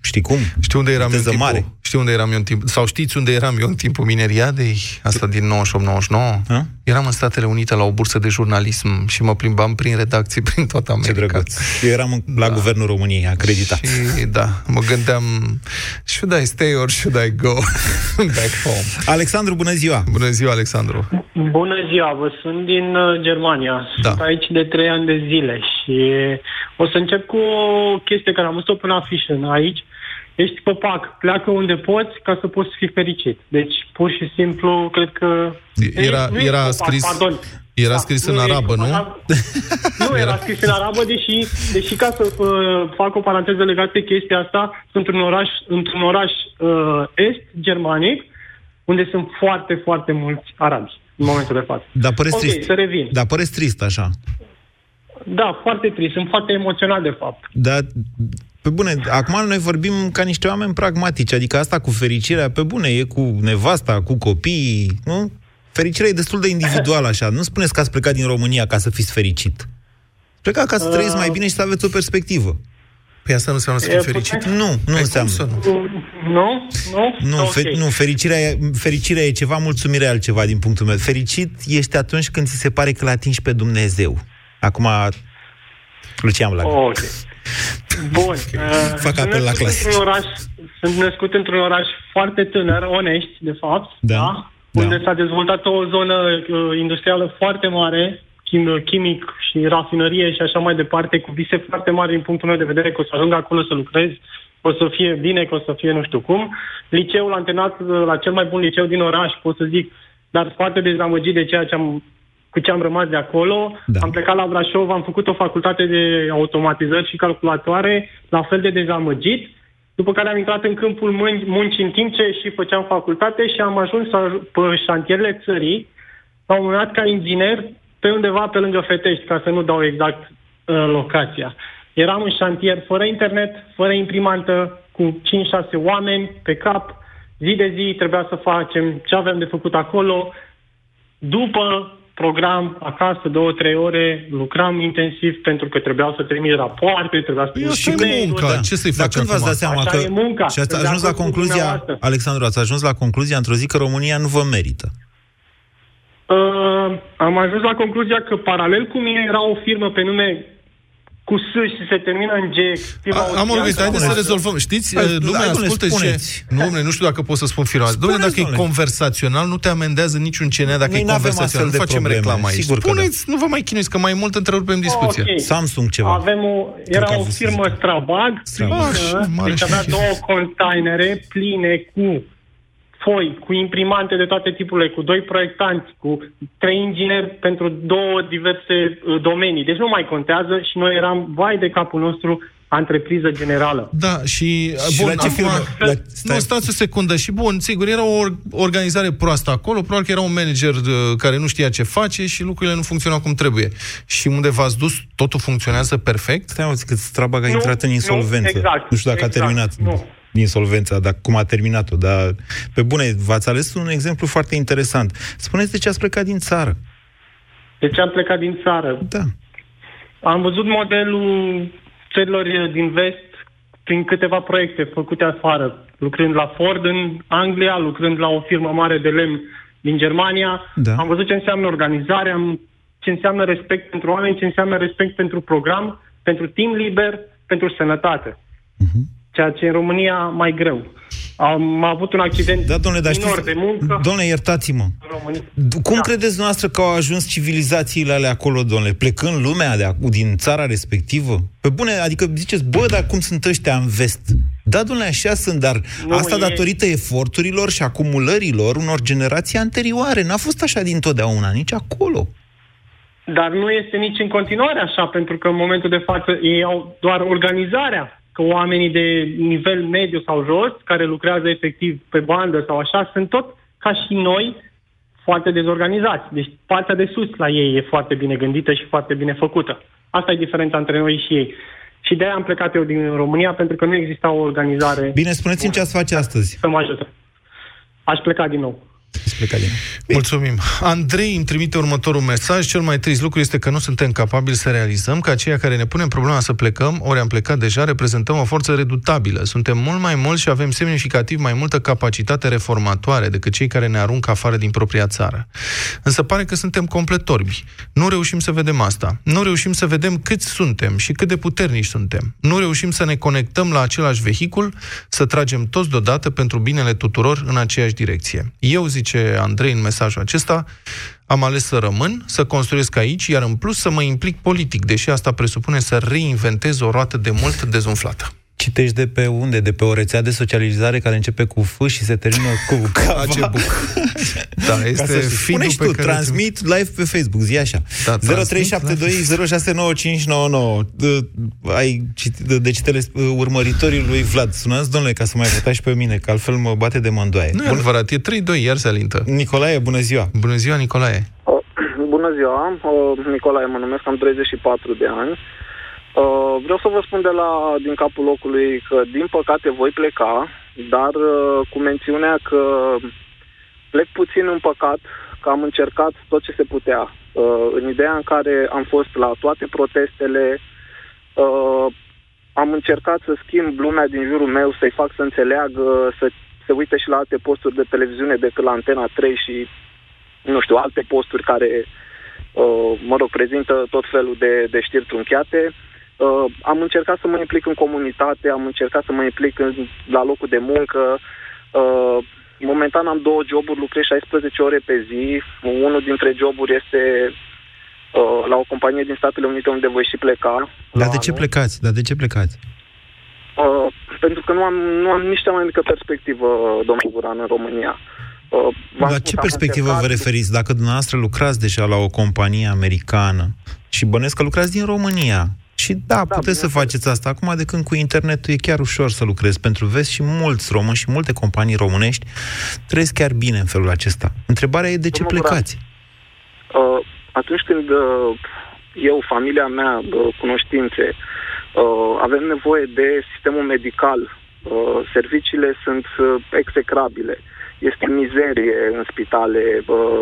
știi cum? Știi unde eram eu în timpul, mare. Știi unde eram eu în timp, sau știți unde eram eu în timpul mineriadei, asta din 98-99? Eram în Statele Unite la o bursă de jurnalism și mă plimbam prin redacții prin toată America. Ce drăguț. Eu eram la da. Guvernul României, acreditat. Și da, mă gândeam, should I stay or should I go back home? Alexandru, bună ziua! Bună ziua, Alexandru! Bună ziua, vă sunt din uh, Germania. Da. Sunt aici de trei ani de zile și o să încep cu o chestie care am văzut-o până afișă aici. Ești copac, pleacă unde poți ca să poți fi fericit. Deci, pur și simplu, cred că... Era, nu era copac, scris... Pardon. Era scris în arabă, nu? Nu, era scris în arabă, deși, deși ca să uh, fac o paranteză legată de chestia asta, sunt într-un oraș, într-un oraș uh, est germanic, unde sunt foarte, foarte mulți arabi în momentul de față. Dar păreți Ok, trist. să revin. Dar păreți trist, așa. Da, foarte trist. Sunt foarte emoțional, de fapt. Dar, pe bune, acum noi vorbim ca niște oameni pragmatici, adică asta cu fericirea, pe bune, e cu nevasta, cu copiii, nu? Fericirea e destul de individuală, așa. Nu spuneți că ați plecat din România ca să fiți fericit. Pleca ca să trăiți mai bine și să aveți o perspectivă. Păi asta nu înseamnă să fii fericit? Nu, nu Păi înseamnă. cum să nu? Nu? Nu? Nu, Ok. fe- nu fericirea, e, fericirea e ceva, mulțumirea e altceva din punctul meu. Fericit ești atunci când ți se pare că l-atingi pe Dumnezeu. Acum, Lucian Blaga. Ok. Bun. Uh, Fac sunt apel la născut clasici. într-un oraș, sunt născut într-un oraș foarte tânăr, Onești, de fapt, Da. unde s-a dezvoltat o zonă uh, industrială foarte mare, chim, chimic și rafinărie și așa mai departe, cu vise foarte mari din punctul meu de vedere că o să ajung acolo să lucrez, o să fie bine, că o să fie nu știu cum. Liceul am terminat uh, la cel mai bun liceu din oraș, pot să zic, dar foarte dezamăgit de ceea ce am cu ce am rămas de acolo. Da. Am plecat la Brașov, am făcut o facultate de automatizări și calculatoare, la fel de dezamăgit, după care am intrat în câmpul mun- muncii în timp ce și făceam facultate și am ajuns să aj- pe șantierele țării, la un moment dat ca inginer, pe undeva pe lângă Fetești, ca să nu dau exact uh, locația. Eram în șantier fără internet, fără imprimantă, cu 5-6 oameni pe cap, zi de zi trebuia să facem ce aveam de făcut acolo. După program, acasă, două, trei ore, lucram intensiv pentru că trebuiau să trimit rapoarte, trebuia să trimit asta e e-mail-uri. munca. Ce să-i Dar faci când v-ați acum? dat seama Așa că... e munca. Și ați Sunt de ajuns la acord cu concluzia, dumneavoastră. Alexandru, ați ajuns la concluzia într-o zi că România nu vă merită. Uh, am ajuns la concluzia că paralel cu mine era o firmă pe nume cu S și se termină în G. firma A, am austriacă. organizat, haideți să rezolvăm. Știți, Hai, lumea hai, domnule, ascultă și... spuneți. Nu, domnule, nu știu dacă pot să spun firma. Domnule, Spuneți, dacă e domnule. conversațional, nu te amendează niciun CNA dacă Noi e n-avem conversațional. Nu astfel de facem probleme, reclamă aici. sigur că da. Spuneți, nu vă mai chinuiți, că mai mult întrerupem discuția. Ok. Samsung ceva. Avem o, Cred era că a o vrut să firmă zică. Strabag, Strabag. plică, Așa, mare deci avea și- două containere pline cu foi, cu imprimante de toate tipurile, cu doi proiectanți, cu trei ingineri pentru două diverse uh, domenii. Deci nu mai contează și noi eram, vai de capul nostru, întrepriză generală. Da, și, Și bun, la ce acum, firmă? La- stai. nu, stați o secundă și bun, sigur, era o or- organizare proastă acolo, probabil că era un manager uh, care nu știa ce face și lucrurile nu funcționau cum trebuie. Și unde v-ați dus, totul funcționează perfect? Stai, auzi, că Strabag a Nu, intrat în nu, insolvență. exact, nu știu dacă exact, a terminat nu. Insolvența, dar cum a terminat-o. Dar, pe bune, v-ați ales un exemplu foarte interesant. Spuneți de ce ați plecat din țară. Deci am plecat din țară. Da. Am văzut modelul țărilor din vest prin câteva proiecte făcute afară, lucrând la Ford în Anglia, lucrând la o firmă mare de lemn din Germania, Da. am văzut ce înseamnă organizare, am, ce înseamnă respect pentru oameni, ce înseamnă respect pentru program, pentru timp liber, pentru sănătate. Ceea ce în România mai greu. Am avut un accident Da, domnule, dar minor știți, de muncă. domnule, iertați-mă. în România. Cum da. credeți noastră că au ajuns civilizațiile alea acolo, domnule? Plecând lumea de, ac- din țara respectivă? Pe bune, adică ziceți, bă, dar cum sunt ăștia în vest? Da, domnule, așa sunt, dar Nu, asta e- datorită eforturilor și acumulărilor unor generații anterioare. N-a fost așa dintotdeauna, nici acolo. Dar nu este nici în continuare așa, pentru că în momentul de față ei au doar organizarea, că oamenii de nivel mediu sau jos, care lucrează efectiv pe bandă sau așa, sunt tot ca și noi foarte dezorganizați. Deci partea de sus la ei e foarte bine gândită și foarte bine făcută. Asta e diferența între noi și ei. Și de-aia am plecat eu din România, pentru că nu exista o organizare Bine, spuneți-mi ce ați face astăzi. să mă ajute. Aș pleca din nou. Ați plecat din... Mulțumim. Andrei îmi trimite următorul mesaj. Cel mai trist lucru este că nu suntem capabili să realizăm că aceia care ne punem problema să plecăm, ori am plecat deja, reprezentăm o forță redutabilă. Suntem mult mai mulți și avem semnificativ mai multă capacitate reformatoare decât cei care ne aruncă afară din propria țară. Însă pare că suntem complet orbi. Nu reușim să vedem asta. Nu reușim să vedem câți suntem și cât de puternici suntem. Nu reușim să ne conectăm la același vehicul, să tragem toți deodată pentru binele tuturor în aceeași direcție. Eu, zice Andrei în mesajul acesta, am ales să rămân, să construiesc aici, iar în plus să mă implic politic, deși asta presupune să reinventez o roată de mult dezumflată. Citești de pe unde? De pe o rețea de socializare care începe cu F și se termină cu K. Ce buc. Da, Ca este să știi. feed-ul Spune și pe tu, care- transmit live pe Facebook, zi așa. Da, transmit 0372069599. D- Ai citit de citele uh, urmăritorii lui Vlad. Sunați, domnule, ca să mai votați și pe mine, că altfel mă bate de mândoaie. Nu e adevărat, e 3-2, iar se alintă. Nicolae, bună ziua! Bună ziua, Nicolae! Bună ziua, uh, Nicolae mă numesc, am 34 de ani. Uh, Vreau să vă spun de la, din capul locului că, din păcate, voi pleca, dar uh, cu mențiunea că plec puțin în păcat, că am încercat tot ce se putea. Uh, În ideea în care am fost la toate protestele, uh, am încercat să schimb lumea din jurul meu, să-i fac să înțeleagă, să se uite și la alte posturi de televiziune decât la Antena 3 și nu știu, alte posturi care, uh, mă rog, prezintă tot felul de, de știri trunchiate. Uh, am încercat să mă implic în comunitate, am încercat să mă implic în, la locul de muncă. Uh, momentan am două joburi, lucrez 16 ore pe zi. Unul dintre joburi este uh, la o companie din Statele Unite unde voi și pleca. Dar de ce plecați? Dar de ce plecați? Uh, pentru că nu am, nu am nici cea mai mică perspectivă, domnul Guran, în România. Uh, v-am La spus, ce am perspectivă încercat- vă referiți? Dacă dumneavoastră lucrați deja la o companie americană și bănesc că lucrați din România, și da, da puteți să faceți asta. Acum, de când cu internetul e chiar ușor să lucrezi pentru vest și mulți români și multe companii românești trăiesc chiar bine în felul acesta. Întrebarea e de ce Domnul plecați? Uh, atunci când uh, eu, familia mea, uh, cunoștințe, uh, avem nevoie de sistemul medical, uh, serviciile sunt uh, execrabile, este mizerie în spitale, uh,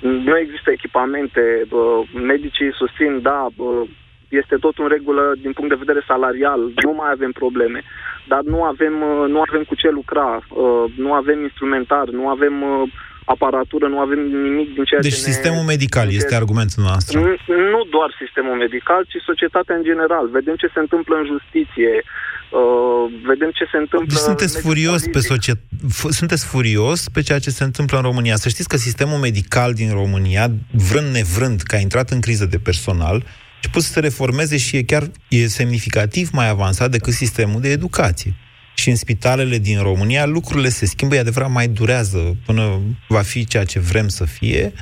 nu există echipamente, uh, medicii susțin, da, uh, este tot în regulă din punct de vedere salarial, nu mai avem probleme, dar nu avem, uh, nu avem cu ce lucra, uh, nu avem instrumentar, nu avem uh, aparatură, nu avem nimic din ceea Deci ce ne... sistemul medical este argumentul nostru. Nu, nu doar sistemul medical, ci societatea în general. Vedem ce se întâmplă în justiție, uh, vedem ce se întâmplă... Deci sunteți în furios mediul pe politic. societ... f- sunteți furios pe ceea ce se întâmplă în România. Să știți că sistemul medical din România, vrând nevrând, că a intrat în criză de personal, și pus să se reformeze și e chiar e semnificativ mai avansat decât sistemul de educație. Și în spitalele din România lucrurile se schimbă, e adevărat, mai durează până va fi ceea ce vrem să fie,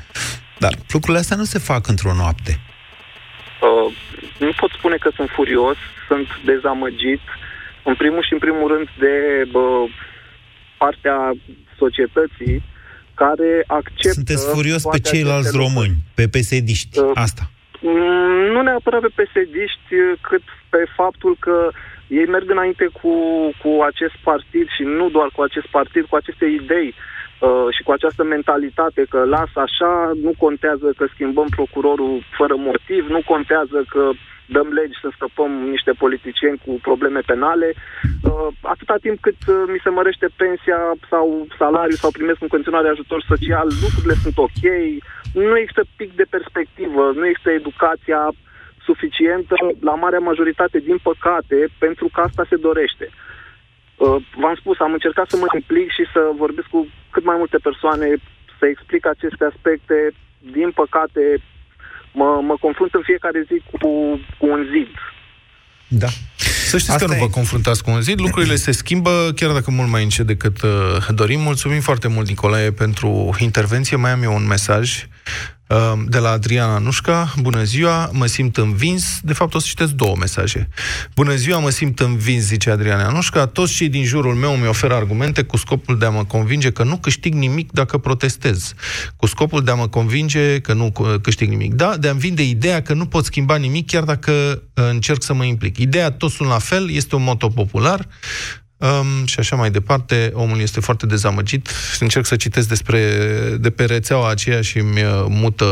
dar lucrurile astea nu se fac într-o noapte. Uh, nu pot spune că sunt furios, sunt dezamăgit, în primul și în primul rând de bă, partea societății care acceptă... Sunteți furios pe toate ceilalți aceste lucruri. români, pe pesediști. Asta. Mm, Nu neapărat pe pesediști, cât pe faptul că ei merg înainte cu, cu acest partid și nu doar cu acest partid, cu aceste idei. uh, și cu această mentalitate că lasă așa, nu contează că schimbăm procurorul fără motiv, nu contează că dăm legi să scăpăm niște politicieni cu probleme penale. Uh, atâta timp cât uh, mi se mărește pensia sau salariul sau primesc în continuare ajutor social, lucrurile sunt ok, nu există pic de perspectivă, nu există educația suficientă la marea majoritate, din păcate, pentru că asta se dorește. Uh, v-am spus, am încercat să mă implic și să vorbesc cu cât mai multe persoane, să explic aceste aspecte. Din păcate, mă, mă confrunt în fiecare zi cu, cu un zid. Da. Să știți Asta că nu e. vă confruntați cu un zid, lucrurile se schimbă, chiar dacă mult mai încet decât uh, dorim. Mulțumim foarte mult, Nicolae, pentru intervenție. Mai am eu un mesaj Ehm, de la Adriana Nușca. Bună ziua, mă simt învins. De fapt, o să citesc două mesaje. Bună ziua, mă simt învins, zice Adriana Nușca. Toți cei din jurul meu mi oferă argumente cu scopul de a mă convinge că nu câștig nimic dacă protestez. Cu scopul de a mă convinge că nu câștig nimic. Da, de a-mi vinde ideea că nu pot schimba nimic chiar dacă uh, încerc să mă implic. Ideea toți sunt la fel, este un moto popular. Um, și așa mai departe, omul este foarte dezamăgit. Încerc să citesc despre, de pe rețeaua aceea și îmi uh, mută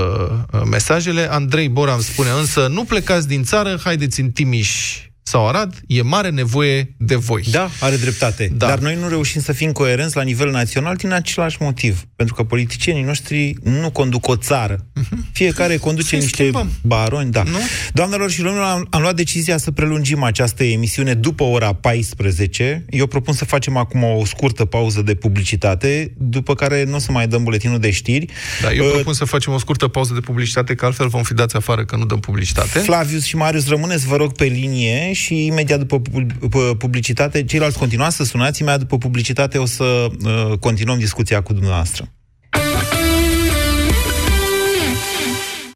uh, mesajele. Andrei Bora îmi spune însă, nu plecați din țară, haideți în Timiș sau Arad, e mare nevoie de voi. Da, are dreptate. Da. Dar noi nu reușim să fim coerenți la nivel național din același motiv. Pentru că politicienii noștri nu conduc o țară. Uh-huh. Fiecare conduce să niște schimbăm. baroni. Da. Nu? Doamnelor și domnilor, am, am luat decizia să prelungim această emisiune după ora 14. Eu propun să facem acum o scurtă pauză de publicitate, după care nu o să mai dăm buletinul de știri. Da, eu uh, propun să facem o scurtă pauză de publicitate, că altfel vom fi dați afară că nu dăm publicitate. Flavius și Marius, rămâneți, vă rog, pe linie și imediat după publicitate, ceilalți continuați să sunați, imediat după publicitate o să uh, continuăm discuția cu dumneavoastră.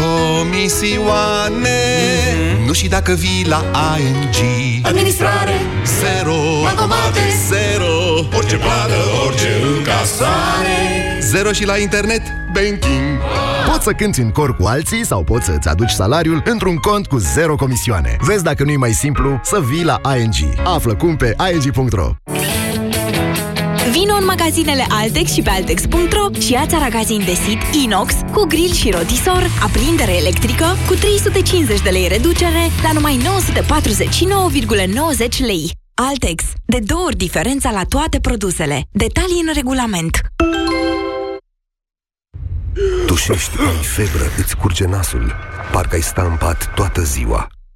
Comisioane. Mm-hmm. Nu și dacă vii la ING Administrare. Zero. Bankomate Zero. Orice plată, orice încasare. Zero și la internet Banking. Poți să cânti în cor cu alții sau poți să-ți aduci salariul într-un cont cu zero comisioane. Vezi dacă nu-i mai simplu să vii la ING. Află cum pe ing.ro Vino în magazinele Altex și pe Altex.ro și ia-ți aragazin de sit inox cu grill și rotisor, aprindere electrică cu 350 de lei reducere la numai 949,90 lei. Altex. De două ori diferența la toate produsele. Detalii în regulament. Tușești, ai febră, îți curge nasul. Parcă ai sta în pat toată ziua.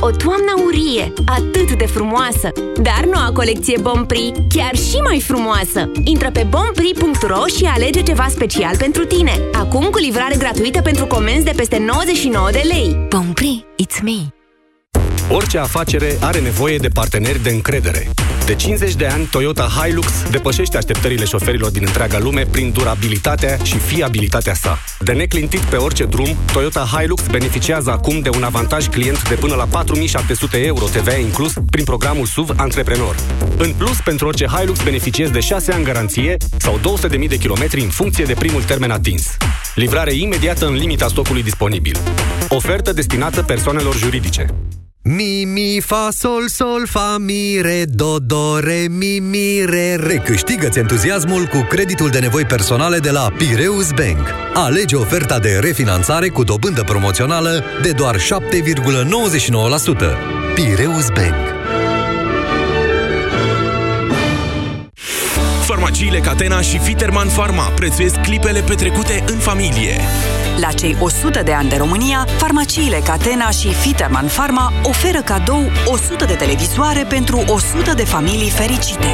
O toamnă aurie, atât de frumoasă, dar noua colecție Bompri, chiar și mai frumoasă. Intră pe bompri.ro și alege ceva special pentru tine. Acum cu livrare gratuită pentru comenzi de peste 99 de lei. Bompri, it's me! Orice afacere are nevoie de parteneri de încredere. De 50 de ani, Toyota Hilux depășește așteptările șoferilor din întreaga lume prin durabilitatea și fiabilitatea sa. De neclintit pe orice drum, Toyota Hilux beneficiază acum de un avantaj client de până la 4700 euro TVA inclus prin programul SUV Antreprenor. În plus, pentru orice Hilux beneficiezi de 6 ani garanție sau 200.000 de kilometri în funcție de primul termen atins. Livrare imediată în limita stocului disponibil. Ofertă destinată persoanelor juridice. Mi, mi, fa, sol, sol, fa, mi, re, do, do, re, mi, mi, re, re. Câștigă-ți entuziasmul cu creditul de nevoi personale de la Pireus Bank. Alege oferta de refinanțare cu dobândă promoțională de doar 7,99%. Pireus Bank. Farmaciile Catena și Fiterman Pharma prețuiesc clipele petrecute în familie. La cei 100 de ani de România, farmaciile Catena și Fiterman Pharma oferă cadou 100 de televizoare pentru 100 de familii fericite.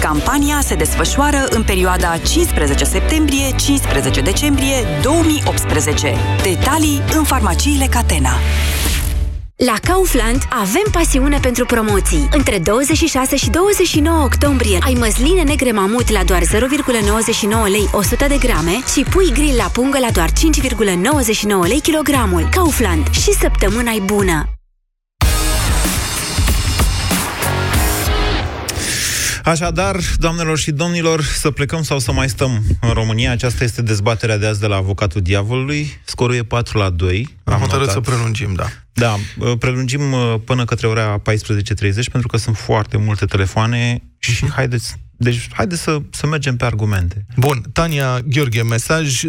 Campania se desfășoară în perioada 15 septembrie-15 decembrie 2018. Detalii în farmaciile Catena. La Kaufland avem pasiune pentru promoții. Între 26 și 29 octombrie ai măsline negre mamut la doar 0,99 lei 100 de grame și pui grill la pungă la doar 5,99 lei kilogramul. Kaufland. Și săptămâna e bună! Așadar, doamnelor și domnilor, să plecăm sau să mai stăm în România? Aceasta este dezbaterea de azi de la avocatul diavolului. Scorul e 4 la 2. Am hotărât să prelungim, da. Da, prelungim uh, până către ora 14.30 pentru că sunt foarte multe telefoane și haideți deci, haideți să, să mergem pe argumente. Bun, Tania Gheorghe, mesaj